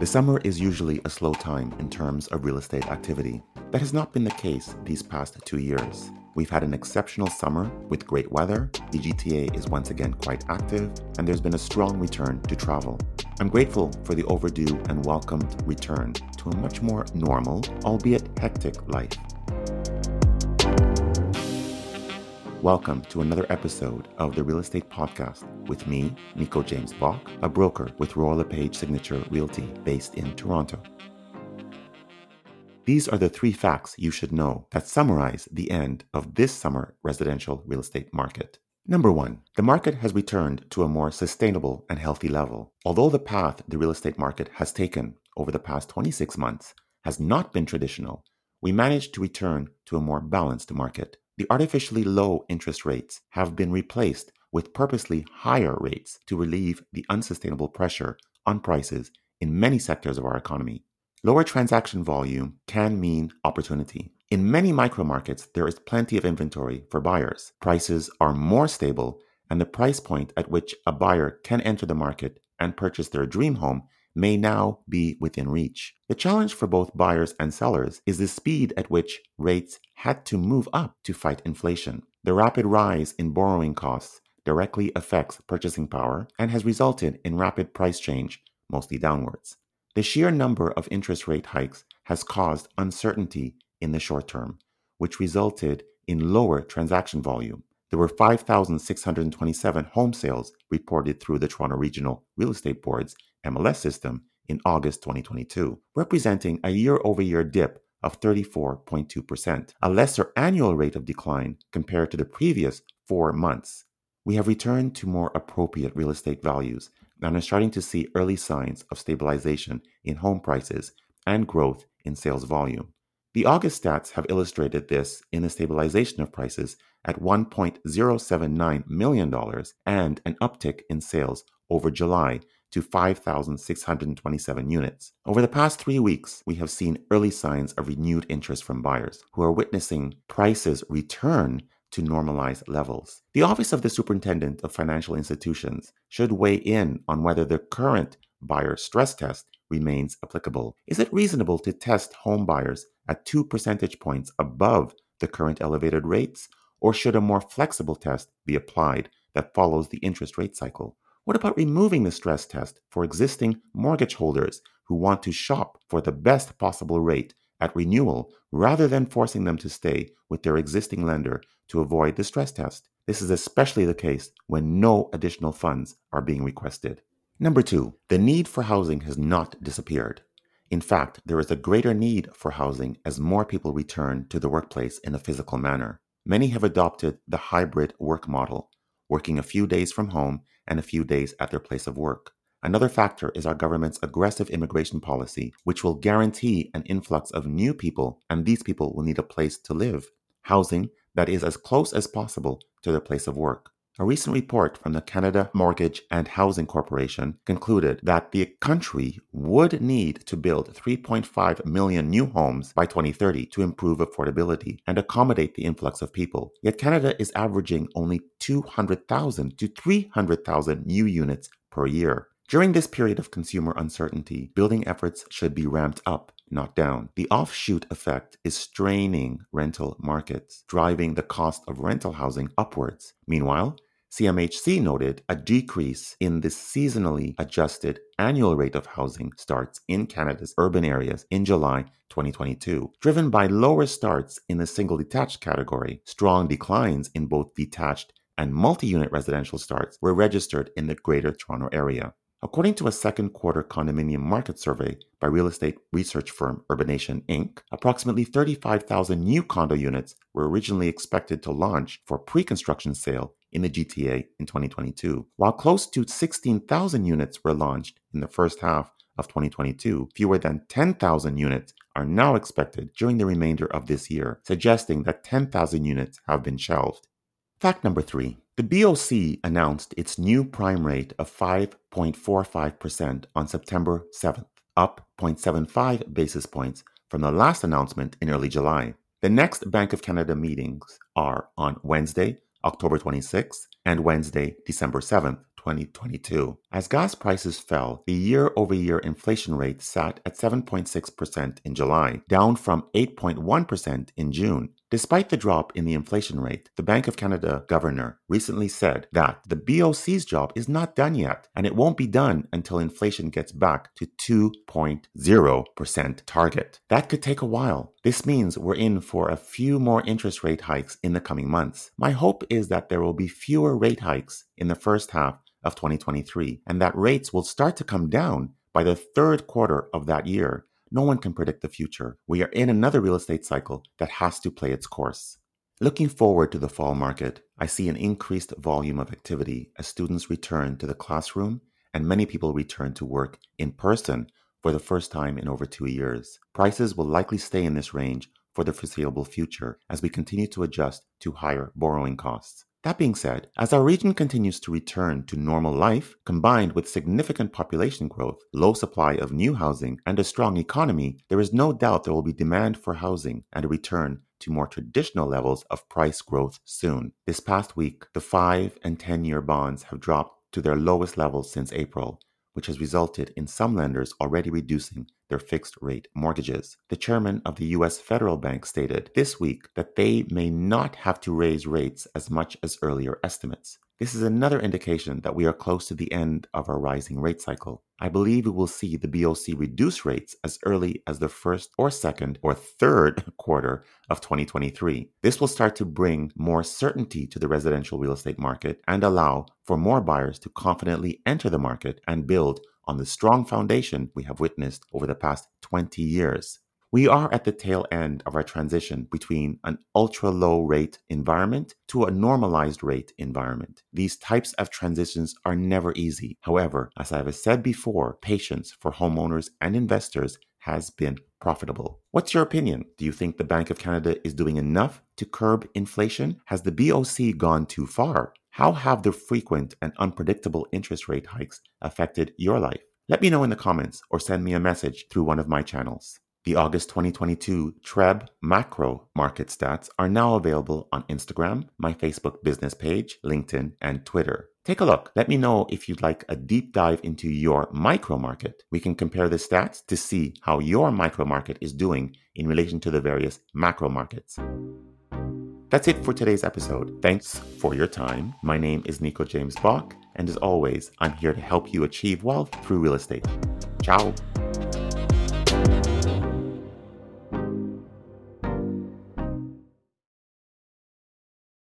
The summer is usually a slow time in terms of real estate activity. That has not been the case these past two years. We've had an exceptional summer with great weather, the GTA is once again quite active, and there's been a strong return to travel. I'm grateful for the overdue and welcomed return to a much more normal, albeit hectic life. Welcome to another episode of the Real Estate Podcast with me, Nico James Bock, a broker with Royal LePage Signature Realty based in Toronto. These are the three facts you should know that summarize the end of this summer residential real estate market. Number one, the market has returned to a more sustainable and healthy level. Although the path the real estate market has taken over the past 26 months has not been traditional, we managed to return to a more balanced market. The artificially low interest rates have been replaced with purposely higher rates to relieve the unsustainable pressure on prices in many sectors of our economy. Lower transaction volume can mean opportunity. In many micro markets, there is plenty of inventory for buyers. Prices are more stable, and the price point at which a buyer can enter the market and purchase their dream home may now be within reach. The challenge for both buyers and sellers is the speed at which rates had to move up to fight inflation. The rapid rise in borrowing costs directly affects purchasing power and has resulted in rapid price change, mostly downwards. The sheer number of interest rate hikes has caused uncertainty in the short term, which resulted in lower transaction volume. There were 5,627 home sales reported through the Toronto Regional Real Estate Board's MLS system in August 2022, representing a year over year dip of 34.2%, a lesser annual rate of decline compared to the previous four months. We have returned to more appropriate real estate values and are starting to see early signs of stabilization in home prices and growth in sales volume. The August stats have illustrated this in the stabilization of prices at $1.079 million and an uptick in sales over July to 5,627 units. Over the past three weeks, we have seen early signs of renewed interest from buyers who are witnessing prices return to normalized levels. The Office of the Superintendent of Financial Institutions should weigh in on whether the current buyer stress test remains applicable. Is it reasonable to test home buyers at two percentage points above the current elevated rates, or should a more flexible test be applied that follows the interest rate cycle? What about removing the stress test for existing mortgage holders who want to shop for the best possible rate at renewal rather than forcing them to stay with their existing lender to avoid the stress test. This is especially the case when no additional funds are being requested. Number two, the need for housing has not disappeared. In fact, there is a greater need for housing as more people return to the workplace in a physical manner. Many have adopted the hybrid work model, working a few days from home and a few days at their place of work. Another factor is our government's aggressive immigration policy, which will guarantee an influx of new people, and these people will need a place to live, housing that is as close as possible to their place of work. A recent report from the Canada Mortgage and Housing Corporation concluded that the country would need to build 3.5 million new homes by 2030 to improve affordability and accommodate the influx of people. Yet Canada is averaging only 200,000 to 300,000 new units per year. During this period of consumer uncertainty, building efforts should be ramped up, not down. The offshoot effect is straining rental markets, driving the cost of rental housing upwards. Meanwhile, CMHC noted a decrease in the seasonally adjusted annual rate of housing starts in Canada's urban areas in July 2022, driven by lower starts in the single detached category. Strong declines in both detached and multi unit residential starts were registered in the Greater Toronto Area. According to a second quarter condominium market survey by real estate research firm Urbanation Inc., approximately 35,000 new condo units were originally expected to launch for pre construction sale in the GTA in 2022. While close to 16,000 units were launched in the first half of 2022, fewer than 10,000 units are now expected during the remainder of this year, suggesting that 10,000 units have been shelved. Fact number three the BOC announced its new prime rate of 5.45% on September 7th, up 0.75 basis points from the last announcement in early July. The next Bank of Canada meetings are on Wednesday, October 26th, and Wednesday, December 7th, 2022. As gas prices fell, the year over year inflation rate sat at 7.6% in July, down from 8.1% in June. Despite the drop in the inflation rate, the Bank of Canada governor recently said that the BOC's job is not done yet, and it won't be done until inflation gets back to 2.0% target. That could take a while. This means we're in for a few more interest rate hikes in the coming months. My hope is that there will be fewer rate hikes in the first half of 2023 and that rates will start to come down by the third quarter of that year no one can predict the future. We are in another real estate cycle that has to play its course. Looking forward to the fall market, I see an increased volume of activity as students return to the classroom and many people return to work in person for the first time in over two years. Prices will likely stay in this range for the foreseeable future as we continue to adjust to higher borrowing costs. That being said, as our region continues to return to normal life, combined with significant population growth, low supply of new housing, and a strong economy, there is no doubt there will be demand for housing and a return to more traditional levels of price growth soon. This past week, the 5 and 10 year bonds have dropped to their lowest levels since April, which has resulted in some lenders already reducing their fixed rate mortgages. The chairman of the US Federal Bank stated this week that they may not have to raise rates as much as earlier estimates. This is another indication that we are close to the end of our rising rate cycle. I believe we will see the BOC reduce rates as early as the first or second or third quarter of 2023. This will start to bring more certainty to the residential real estate market and allow for more buyers to confidently enter the market and build on the strong foundation we have witnessed over the past 20 years. We are at the tail end of our transition between an ultra low rate environment to a normalized rate environment. These types of transitions are never easy. However, as I have said before, patience for homeowners and investors has been profitable. What's your opinion? Do you think the Bank of Canada is doing enough to curb inflation? Has the BOC gone too far? How have the frequent and unpredictable interest rate hikes affected your life? Let me know in the comments or send me a message through one of my channels. The August 2022 TREB macro market stats are now available on Instagram, my Facebook business page, LinkedIn, and Twitter. Take a look. Let me know if you'd like a deep dive into your micro market. We can compare the stats to see how your micro market is doing in relation to the various macro markets. That's it for today's episode. Thanks for your time. My name is Nico James Bock, and as always, I'm here to help you achieve wealth through real estate. Ciao.